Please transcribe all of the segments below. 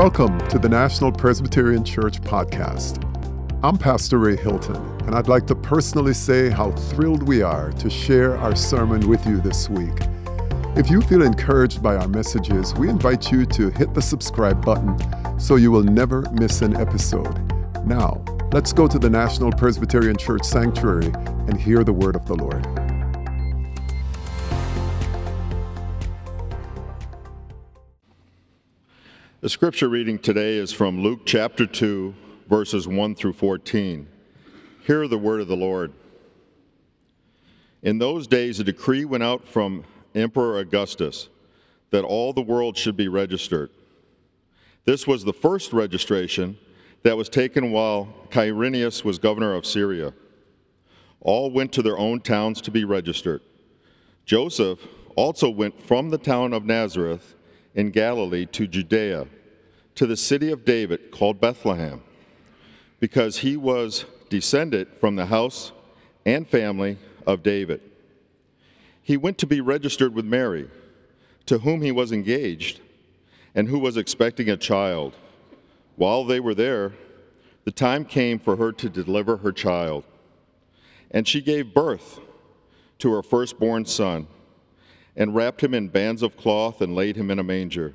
Welcome to the National Presbyterian Church podcast. I'm Pastor Ray Hilton, and I'd like to personally say how thrilled we are to share our sermon with you this week. If you feel encouraged by our messages, we invite you to hit the subscribe button so you will never miss an episode. Now, let's go to the National Presbyterian Church Sanctuary and hear the word of the Lord. The scripture reading today is from Luke chapter 2, verses 1 through 14. Hear the word of the Lord. In those days, a decree went out from Emperor Augustus that all the world should be registered. This was the first registration that was taken while Quirinius was governor of Syria. All went to their own towns to be registered. Joseph also went from the town of Nazareth in Galilee to Judea, to the city of David called Bethlehem, because he was descended from the house and family of David. He went to be registered with Mary, to whom he was engaged, and who was expecting a child. While they were there, the time came for her to deliver her child. And she gave birth to her firstborn son and wrapped him in bands of cloth and laid him in a manger,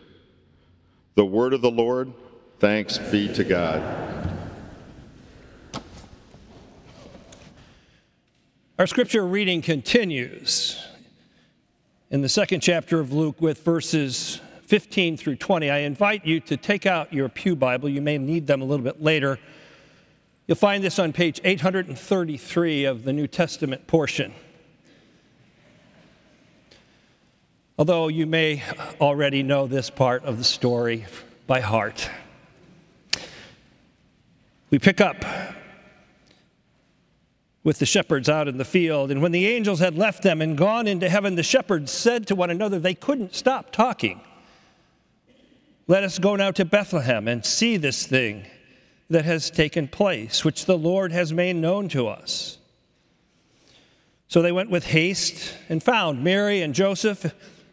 The word of the Lord, thanks be to God. Our scripture reading continues in the second chapter of Luke with verses 15 through 20. I invite you to take out your Pew Bible. You may need them a little bit later. You'll find this on page 833 of the New Testament portion. Although you may already know this part of the story by heart. We pick up with the shepherds out in the field, and when the angels had left them and gone into heaven, the shepherds said to one another, they couldn't stop talking. Let us go now to Bethlehem and see this thing that has taken place, which the Lord has made known to us. So they went with haste and found Mary and Joseph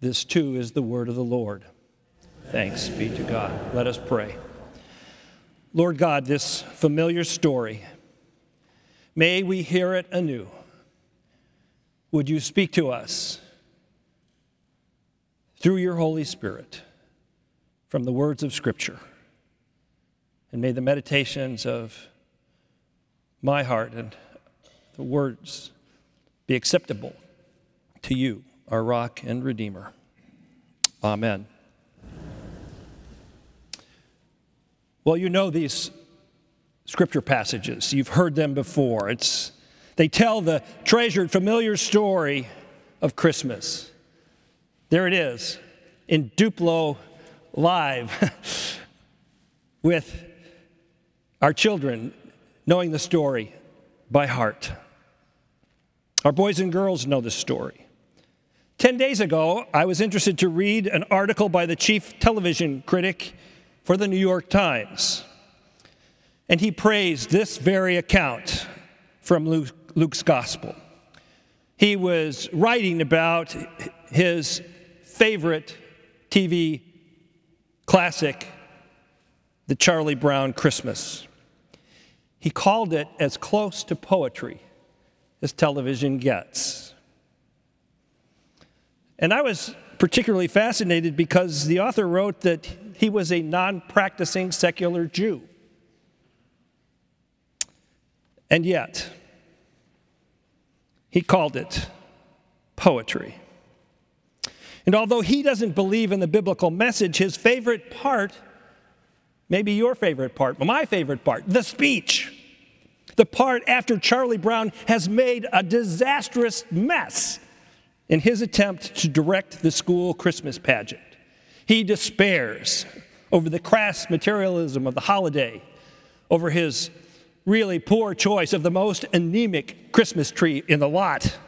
This too is the word of the Lord. Thanks be to God. Let us pray. Lord God, this familiar story, may we hear it anew. Would you speak to us through your Holy Spirit from the words of Scripture? And may the meditations of my heart and the words be acceptable to you our rock and redeemer. Amen. Well, you know these scripture passages. You've heard them before. It's, they tell the treasured, familiar story of Christmas. There it is in Duplo Live with our children knowing the story by heart. Our boys and girls know the story. Ten days ago, I was interested to read an article by the chief television critic for the New York Times. And he praised this very account from Luke, Luke's Gospel. He was writing about his favorite TV classic, The Charlie Brown Christmas. He called it as close to poetry as television gets. And I was particularly fascinated because the author wrote that he was a non practicing secular Jew. And yet, he called it poetry. And although he doesn't believe in the biblical message, his favorite part, maybe your favorite part, but my favorite part, the speech, the part after Charlie Brown has made a disastrous mess in his attempt to direct the school Christmas pageant. He despairs over the crass materialism of the holiday, over his really poor choice of the most anemic Christmas tree in the lot.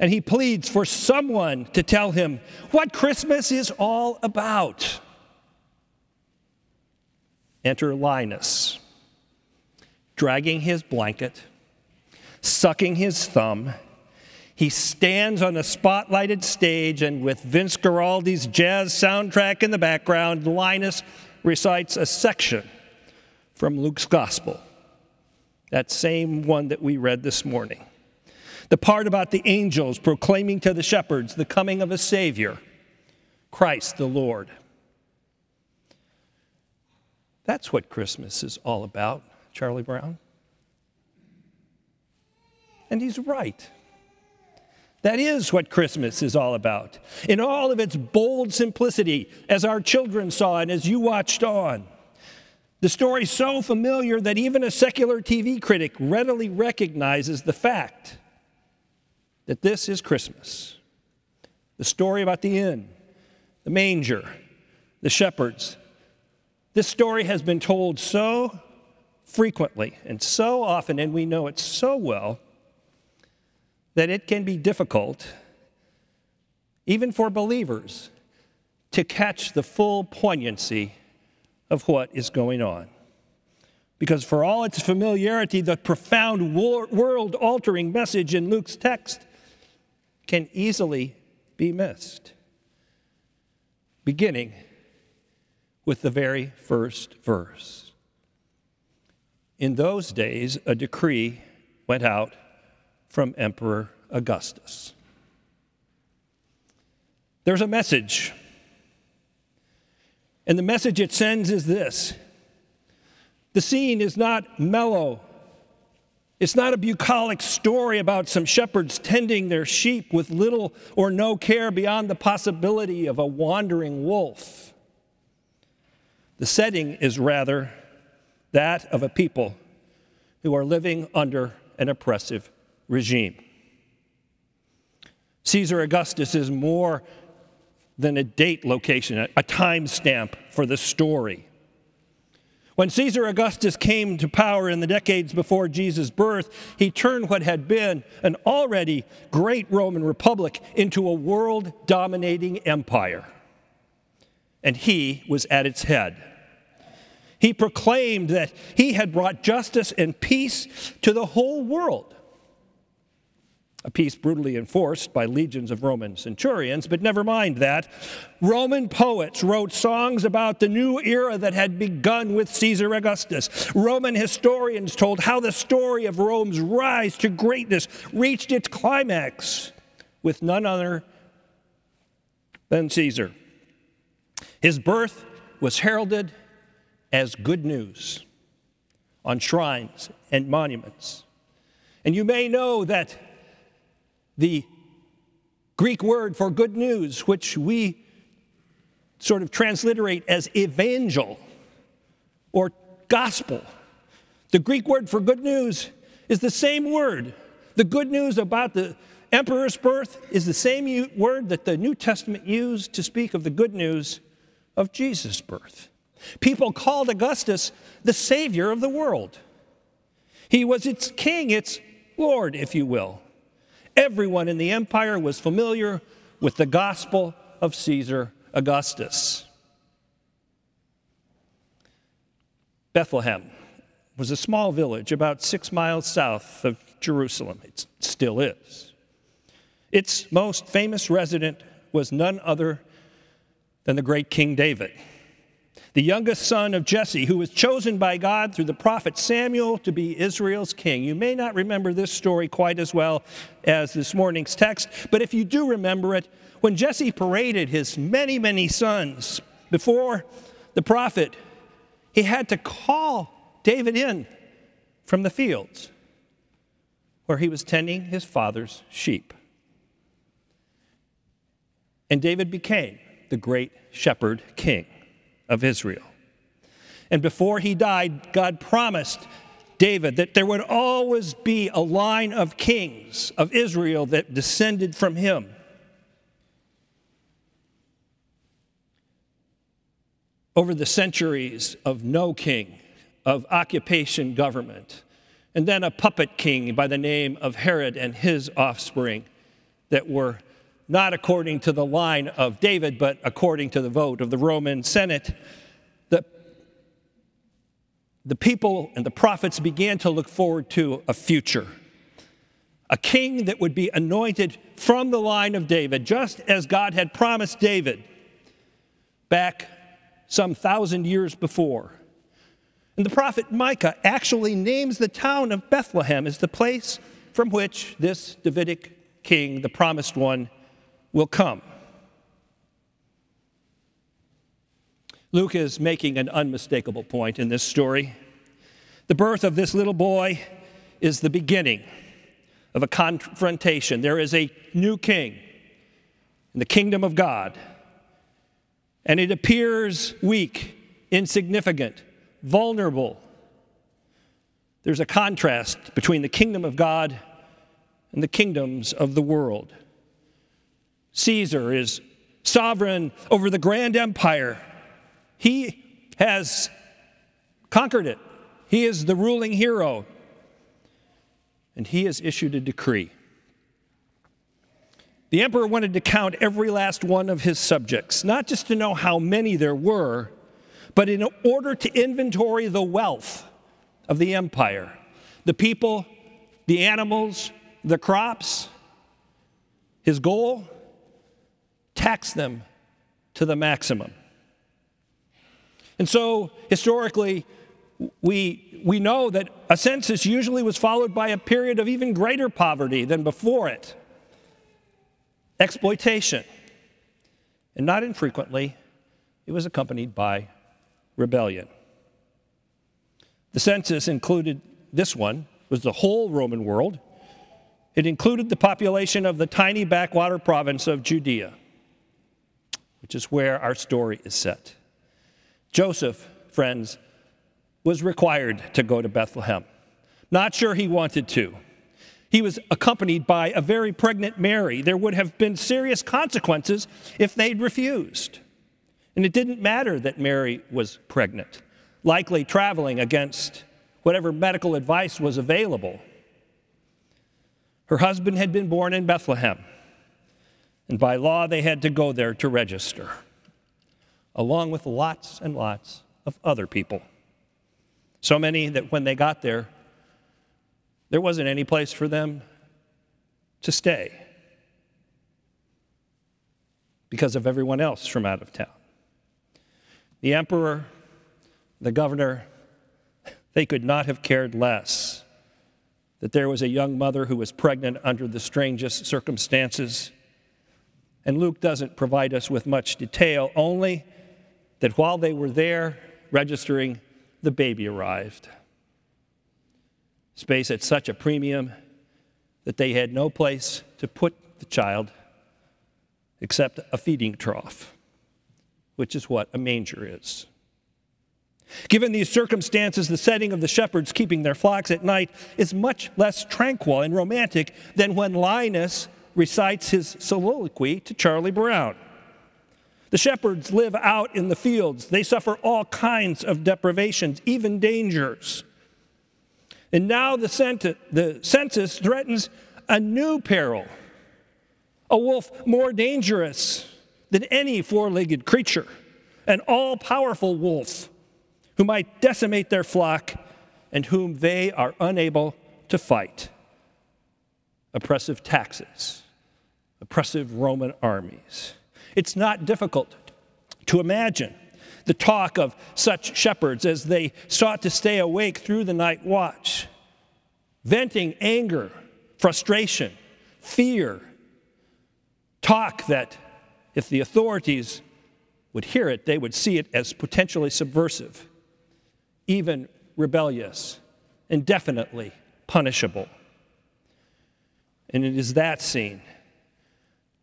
And he pleads for someone to tell him what Christmas is all about. Enter Linus, dragging his blanket, sucking his thumb he stands on a spotlighted stage, and with Vince Guaraldi's jazz soundtrack in the background, Linus recites a section from Luke's Gospel, that same one that we read this morning. The part about the angels proclaiming to the shepherds the coming of a Savior, Christ the Lord. That's what Christmas is all about, Charlie Brown. And he's right. That is what Christmas is all about. In all of its bold simplicity, as our children saw and as you watched on. The story so familiar that even a secular TV critic readily recognizes the fact that this is Christmas. The story about the inn, the manger, the shepherds. This story has been told so frequently and so often, and we know it so well that it can be difficult, even for believers, to catch the full poignancy of what is going on. Because for all its familiarity, the profound world altering message in Luke's text can easily be missed. Beginning with the very first verse. In those days, a decree went out from Emperor Augustus. There's a message. And the message it sends is this the scene is not mellow. It's not a bucolic story about some shepherds tending their sheep with little or no care beyond the possibility of a wandering wolf. The setting is rather that of a people who are living under an oppressive regime. Caesar Augustus is more than a date location, a time stamp for the story. When Caesar Augustus came to power in the decades before Jesus' birth, he turned what had been an already great Roman Republic into a world dominating empire. And he was at its head. He proclaimed that he had brought justice and peace to the whole world a peace brutally enforced by legions of Roman centurions, but never mind that. Roman poets wrote songs about the new era that had begun with Caesar Augustus. Roman historians told how the story of Rome's rise to greatness reached its climax with none other than Caesar. His birth was heralded as good news on shrines and monuments. And you may know that the Greek word for good news, which we sort of transliterate as evangel or gospel. The Greek word for good news is the same word. The good news about the emperor's birth is the same word that the New Testament used to speak of the good news of Jesus' birth. People called Augustus the savior of the world. He was its king, its lord, if you will. Everyone in the empire was familiar with the gospel of Caesar Augustus. Bethlehem was a small village about six miles south of Jerusalem. It still is. Its most famous resident was none other than the great King David, the youngest son of Jesse, who was chosen by God through the prophet Samuel to be Israel's king. You may not remember this story quite as well as this morning's text, but if you do remember it, when Jesse paraded his many, many sons before the prophet, he had to call David in from the fields where he was tending his father's sheep. And David became the great shepherd king of Israel. And before he died, God promised David that there would always be a line of kings of Israel that descended from him. Over the centuries of no king, of occupation government, and then a puppet king by the name of Herod and his offspring that were not according to the line of David, but according to the vote of the Roman Senate, the, the people and the prophets began to look forward to a future. A king that would be anointed from the line of David, just as God had promised David back some thousand years before. And the prophet Micah actually names the town of Bethlehem as the place from which this Davidic king, the promised one, will come. Luke is making an unmistakable point in this story. The birth of this little boy is the beginning of a confrontation. There is a new king in the kingdom of God, and it appears weak, insignificant, vulnerable. There's a contrast between the kingdom of God and the kingdoms of the world. Caesar is sovereign over the grand empire. He has conquered it. He is the ruling hero. And he has issued a decree. The emperor wanted to count every last one of his subjects, not just to know how many there were, but in order to inventory the wealth of the empire the people, the animals, the crops. His goal tax them to the maximum. And so, historically, we, we know that a census usually was followed by a period of even greater poverty than before it exploitation. And not infrequently, it was accompanied by rebellion. The census included this one, was the whole Roman world. It included the population of the tiny backwater province of Judea which is where our story is set. Joseph, friends, was required to go to Bethlehem. Not sure he wanted to. He was accompanied by a very pregnant Mary. There would have been serious consequences if they'd refused. And it didn't matter that Mary was pregnant, likely traveling against whatever medical advice was available. Her husband had been born in Bethlehem. And by law, they had to go there to register, along with lots and lots of other people. So many that when they got there, there wasn't any place for them to stay because of everyone else from out of town. The emperor, the governor, they could not have cared less that there was a young mother who was pregnant under the strangest circumstances and Luke doesn't provide us with much detail, only that while they were there registering, the baby arrived. Space at such a premium that they had no place to put the child except a feeding trough, which is what a manger is. Given these circumstances, the setting of the shepherds keeping their flocks at night is much less tranquil and romantic than when Linus recites his soliloquy to Charlie Brown. The shepherds live out in the fields. They suffer all kinds of deprivations, even dangers. And now the, census threatens a new peril a wolf more dangerous than any four legged creature, an all powerful wolf who might decimate their flock and whom they are unable to fight. Oppressive taxes, oppressive Roman armies. It's not difficult to imagine the talk of such shepherds as they sought to stay awake through the night watch, venting anger, frustration, fear. Talk that if the authorities would hear it, they would see it as potentially subversive, even rebellious, and definitely punishable. And it is that scene,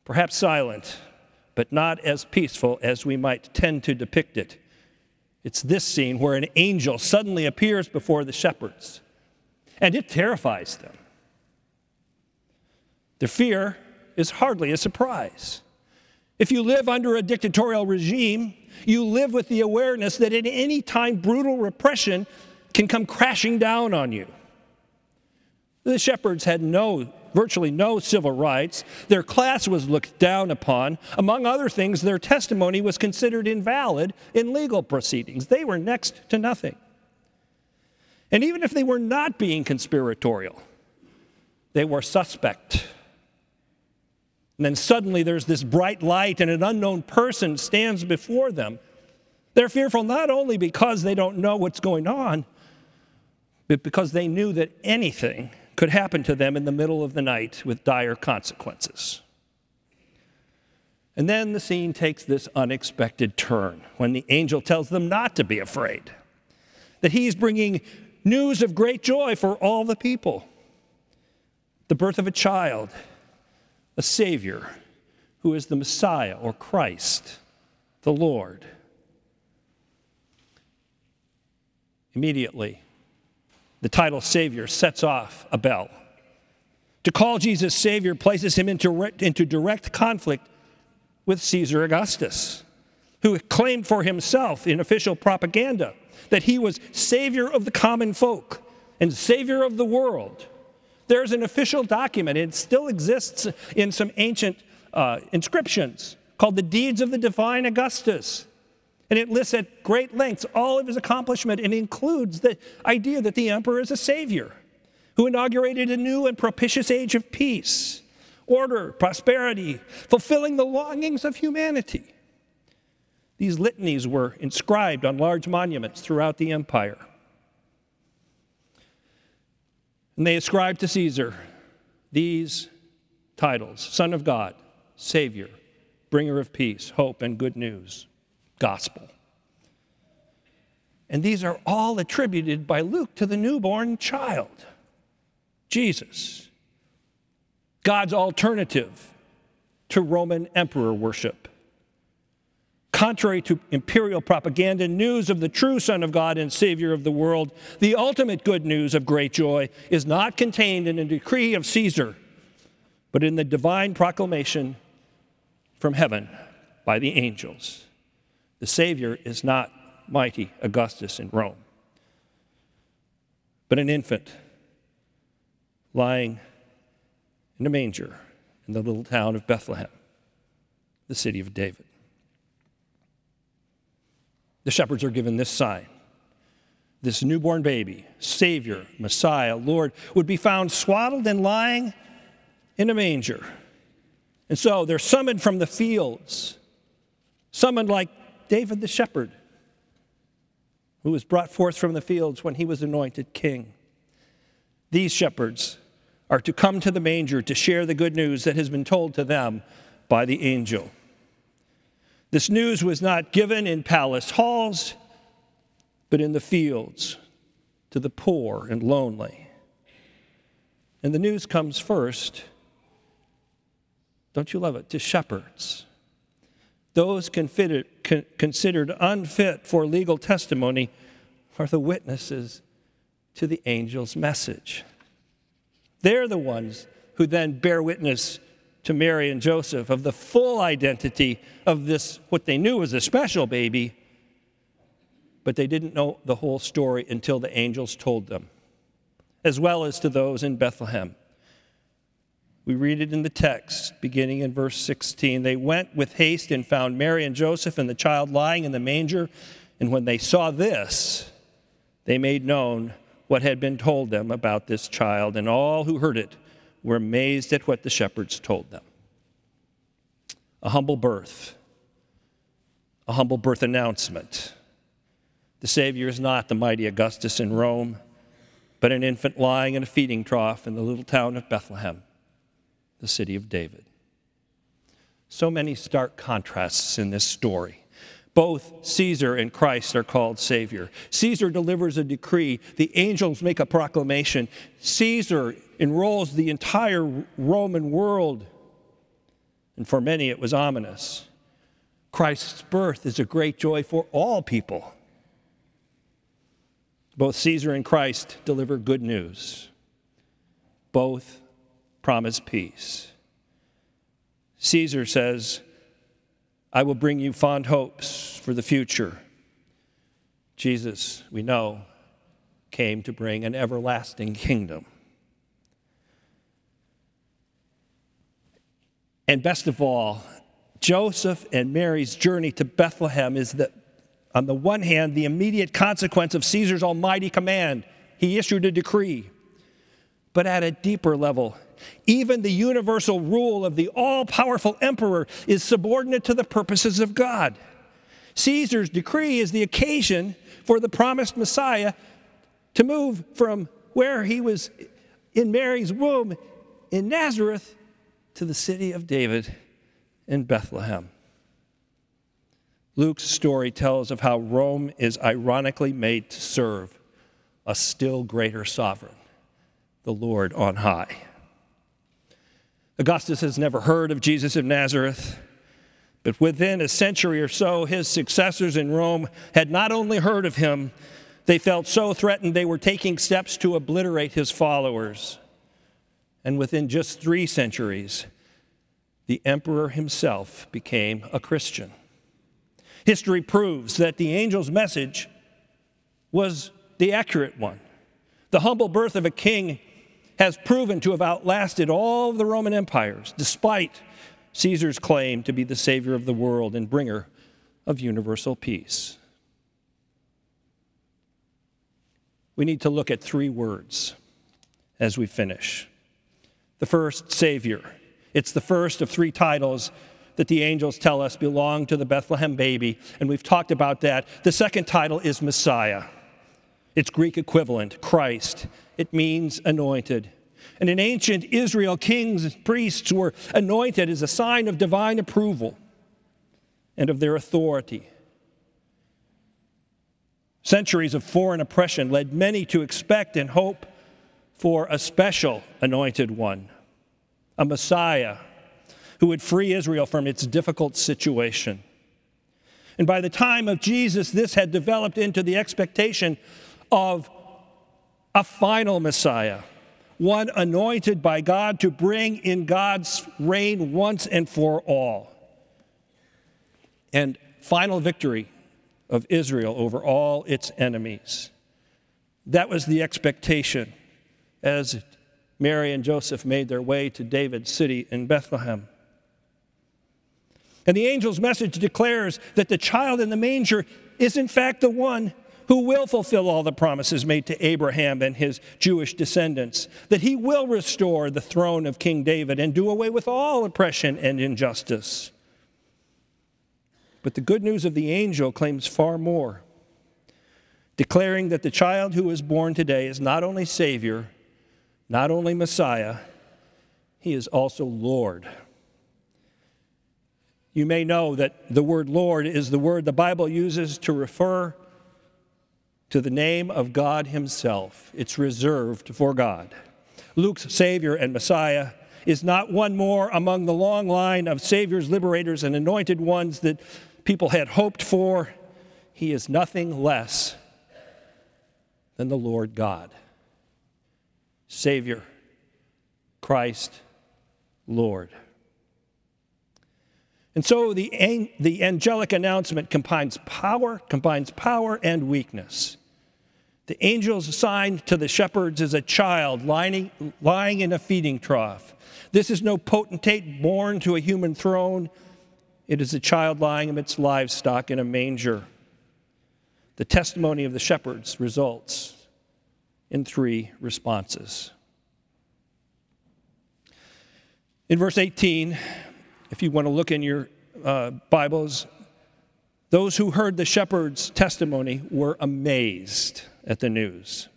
perhaps silent, but not as peaceful as we might tend to depict it. It's this scene where an angel suddenly appears before the shepherds, and it terrifies them. Their fear is hardly a surprise. If you live under a dictatorial regime, you live with the awareness that at any time brutal repression can come crashing down on you. The shepherds had no, virtually no civil rights. Their class was looked down upon. Among other things, their testimony was considered invalid in legal proceedings. They were next to nothing. And even if they were not being conspiratorial, they were suspect. And then suddenly there's this bright light, and an unknown person stands before them. They're fearful not only because they don't know what's going on, but because they knew that anything could happen to them in the middle of the night with dire consequences. And then the scene takes this unexpected turn when the angel tells them not to be afraid, that he's bringing news of great joy for all the people the birth of a child a Savior who is the Messiah or Christ, the Lord. Immediately, the title Savior sets off a bell. To call Jesus Savior places him into, into direct conflict with Caesar Augustus, who claimed for himself in official propaganda that he was Savior of the common folk and Savior of the world. There's an official document, it still exists in some ancient uh, inscriptions, called the Deeds of the Divine Augustus. And it lists at great lengths all of his accomplishment and includes the idea that the emperor is a savior who inaugurated a new and propitious age of peace, order, prosperity, fulfilling the longings of humanity. These litanies were inscribed on large monuments throughout the empire. And they ascribed to Caesar these titles Son of God, Savior, Bringer of Peace, Hope, and Good News, Gospel. And these are all attributed by Luke to the newborn child, Jesus, God's alternative to Roman emperor worship. Contrary to imperial propaganda, news of the true Son of God and Savior of the world, the ultimate good news of great joy, is not contained in a decree of Caesar, but in the divine proclamation from heaven by the angels. The Savior is not mighty Augustus in Rome, but an infant lying in a manger in the little town of Bethlehem, the city of David the shepherds are given this sign. This newborn baby, Savior, Messiah, Lord, would be found swaddled and lying in a manger. And so they're summoned from the fields, summoned like David the shepherd, who was brought forth from the fields when he was anointed king. These shepherds are to come to the manger to share the good news that has been told to them by the angel. This news was not given in palace halls, but in the fields to the poor and lonely. And the news comes first, don't you love it, to shepherds. Those considered, unfit for legal testimony are the witnesses to the angel's message. They're the ones who then bear witness to Mary and Joseph of the full identity of this, what they knew was a special baby, but they didn't know the whole story until the angels told them, as well as to those in Bethlehem. We read it in the text, beginning in verse 16. They went with haste and found Mary and Joseph and the child lying in the manger. And when they saw this, they made known what had been told them about this child, and all who heard it were amazed at what the shepherds told them. A humble birth, a humble birth announcement. The Savior is not the mighty Augustus in Rome, but an infant lying in a feeding trough in the little town of Bethlehem, the city of David. So many stark contrasts in this story. Both Caesar and Christ are called Savior. Caesar delivers a decree, the angels make a proclamation. Caesar enrolls the entire Roman world, and for many it was ominous. Christ's birth is a great joy for all people. Both Caesar and Christ deliver good news, both promise peace. Caesar says, I will bring you fond hopes for the future. Jesus, we know, came to bring an everlasting kingdom. And best of all, Joseph and Mary's journey to Bethlehem is that, on the one hand, the immediate consequence of Caesar's almighty command. He issued a decree. But at a deeper level, even the universal rule of the all powerful emperor is subordinate to the purposes of God. Caesar's decree is the occasion for the promised Messiah to move from where he was in Mary's womb in Nazareth to the city of David in Bethlehem. Luke's story tells of how Rome is ironically made to serve a still greater sovereign, the Lord on high. Augustus has never heard of Jesus of Nazareth, but within a century or so, his successors in Rome had not only heard of him, they felt so threatened they were taking steps to obliterate his followers. And within just three centuries, the emperor himself became a Christian. History proves that the angel's message was the accurate one. The humble birth of a king has proven to have outlasted all the Roman empires, despite Caesar's claim to be the savior of the world and bringer of universal peace. We need to look at three words as we finish. The first, Savior. It's the first of three titles that the angels tell us belong to the Bethlehem baby, and we've talked about that. The second title is Messiah. Its Greek equivalent, Christ. It means anointed. And in ancient Israel, kings and priests were anointed as a sign of divine approval and of their authority. Centuries of foreign oppression led many to expect and hope for a special anointed one, a Messiah who would free Israel from its difficult situation. And by the time of Jesus, this had developed into the expectation of a final Messiah, one anointed by God to bring in God's reign once and for all. And final victory of Israel over all its enemies. That was the expectation as Mary and Joseph made their way to David's city in Bethlehem. And the angel's message declares that the child in the manger is, in fact, the one who will fulfill all the promises made to Abraham and his Jewish descendants, that he will restore the throne of King David and do away with all oppression and injustice. But the good news of the angel claims far more, declaring that the child who is born today is not only Savior, not only Messiah, he is also Lord. You may know that the word Lord is the word the Bible uses to refer to the name of God Himself. It's reserved for God. Luke's Savior and Messiah is not one more among the long line of Saviors, liberators, and anointed ones that people had hoped for. He is nothing less than the Lord God. Savior, Christ, Lord. And so the, the angelic announcement combines power, combines power and weakness. The angel's assigned to the shepherds is a child lying, lying in a feeding trough. This is no potentate born to a human throne. It is a child lying amidst livestock in a manger. The testimony of the shepherds results in three responses. In verse 18, if you want to look in your uh, Bibles, those who heard the shepherd's testimony were amazed at the news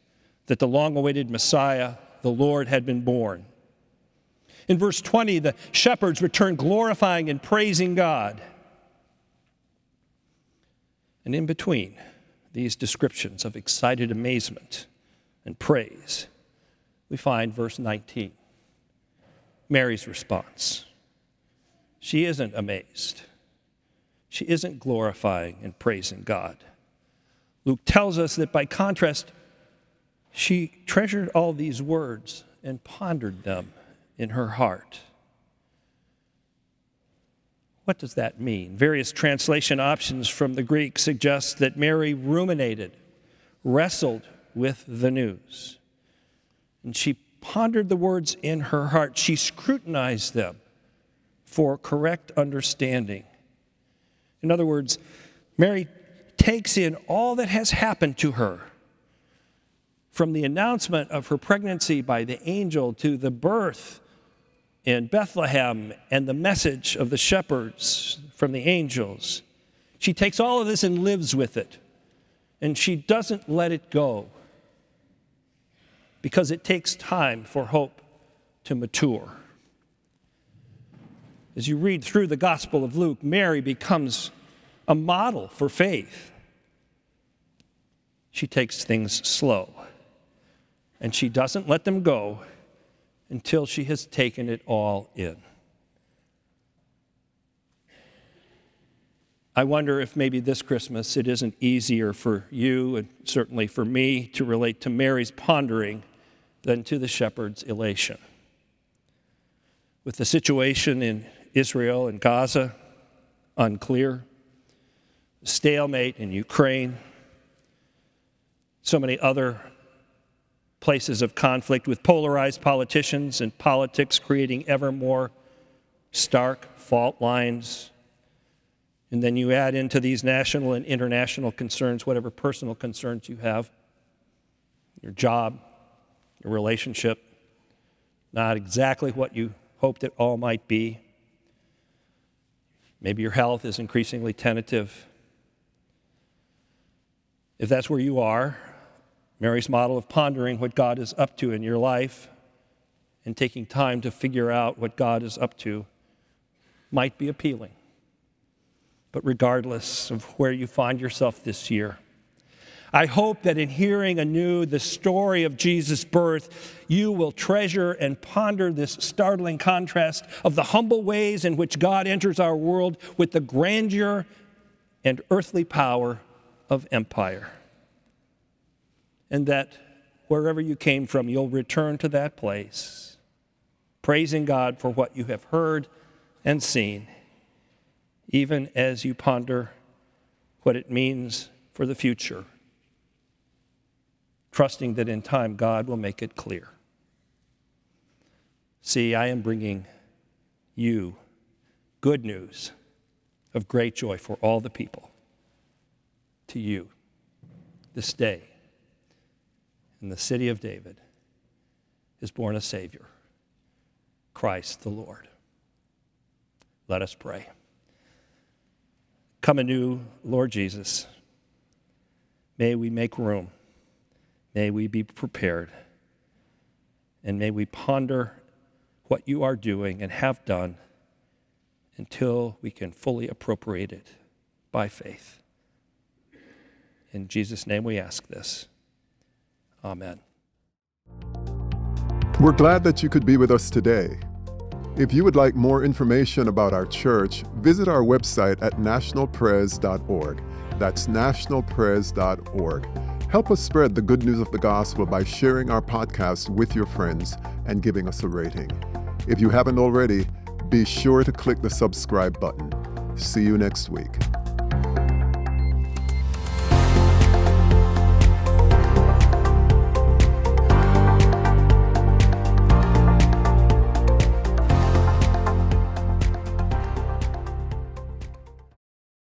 that the long awaited Messiah, the Lord, had been born. In verse 20, the shepherds return glorifying and praising God. And in between these descriptions of excited amazement and praise, we find verse 19 Mary's response. She isn't amazed. She isn't glorifying and praising God. Luke tells us that by contrast, she treasured all these words and pondered them in her heart. What does that mean? Various translation options from the Greek suggest that Mary ruminated, wrestled with the news, and she pondered the words in her heart. She scrutinized them for correct understanding. In other words, Mary takes in all that has happened to her from the announcement of her pregnancy by the angel to the birth in Bethlehem and the message of the shepherds from the angels. She takes all of this and lives with it, and she doesn't let it go because it takes time for hope to mature. As you read through the Gospel of Luke, Mary becomes a model for faith. She takes things slow, and she doesn't let them go until she has taken it all in. I wonder if maybe this Christmas it isn't easier for you and certainly for me to relate to Mary's pondering than to the shepherd's elation. With the situation in Israel and Gaza unclear, stalemate in Ukraine, so many other places of conflict with polarized politicians and politics creating ever more stark fault lines. And then you add into these national and international concerns, whatever personal concerns you have, your job, your relationship, not exactly what you hoped it all might be. Maybe your health is increasingly tentative. If that's where you are, Mary's model of pondering what God is up to in your life and taking time to figure out what God is up to might be appealing. But regardless of where you find yourself this year, I hope that in hearing anew the story of Jesus' birth, you will treasure and ponder this startling contrast of the humble ways in which God enters our world with the grandeur and earthly power of empire. And that wherever you came from, you'll return to that place, praising God for what you have heard and seen, even as you ponder what it means for the future trusting that in time God will make it clear. See, I am bringing you good news of great joy for all the people to you this day. In the city of David is born a Savior, Christ the Lord. Let us pray. Come anew, Lord Jesus. May we make room May we be prepared. And may we ponder what you are doing and have done until we can fully appropriate it by faith. In Jesus' name we ask this. Amen. We're glad that you could be with us today. If you would like more information about our church, visit our website at nationalpres.org. That's nationalpres.org. Help us spread the good news of the gospel by sharing our podcast with your friends and giving us a rating. If you haven't already, be sure to click the subscribe button. See you next week.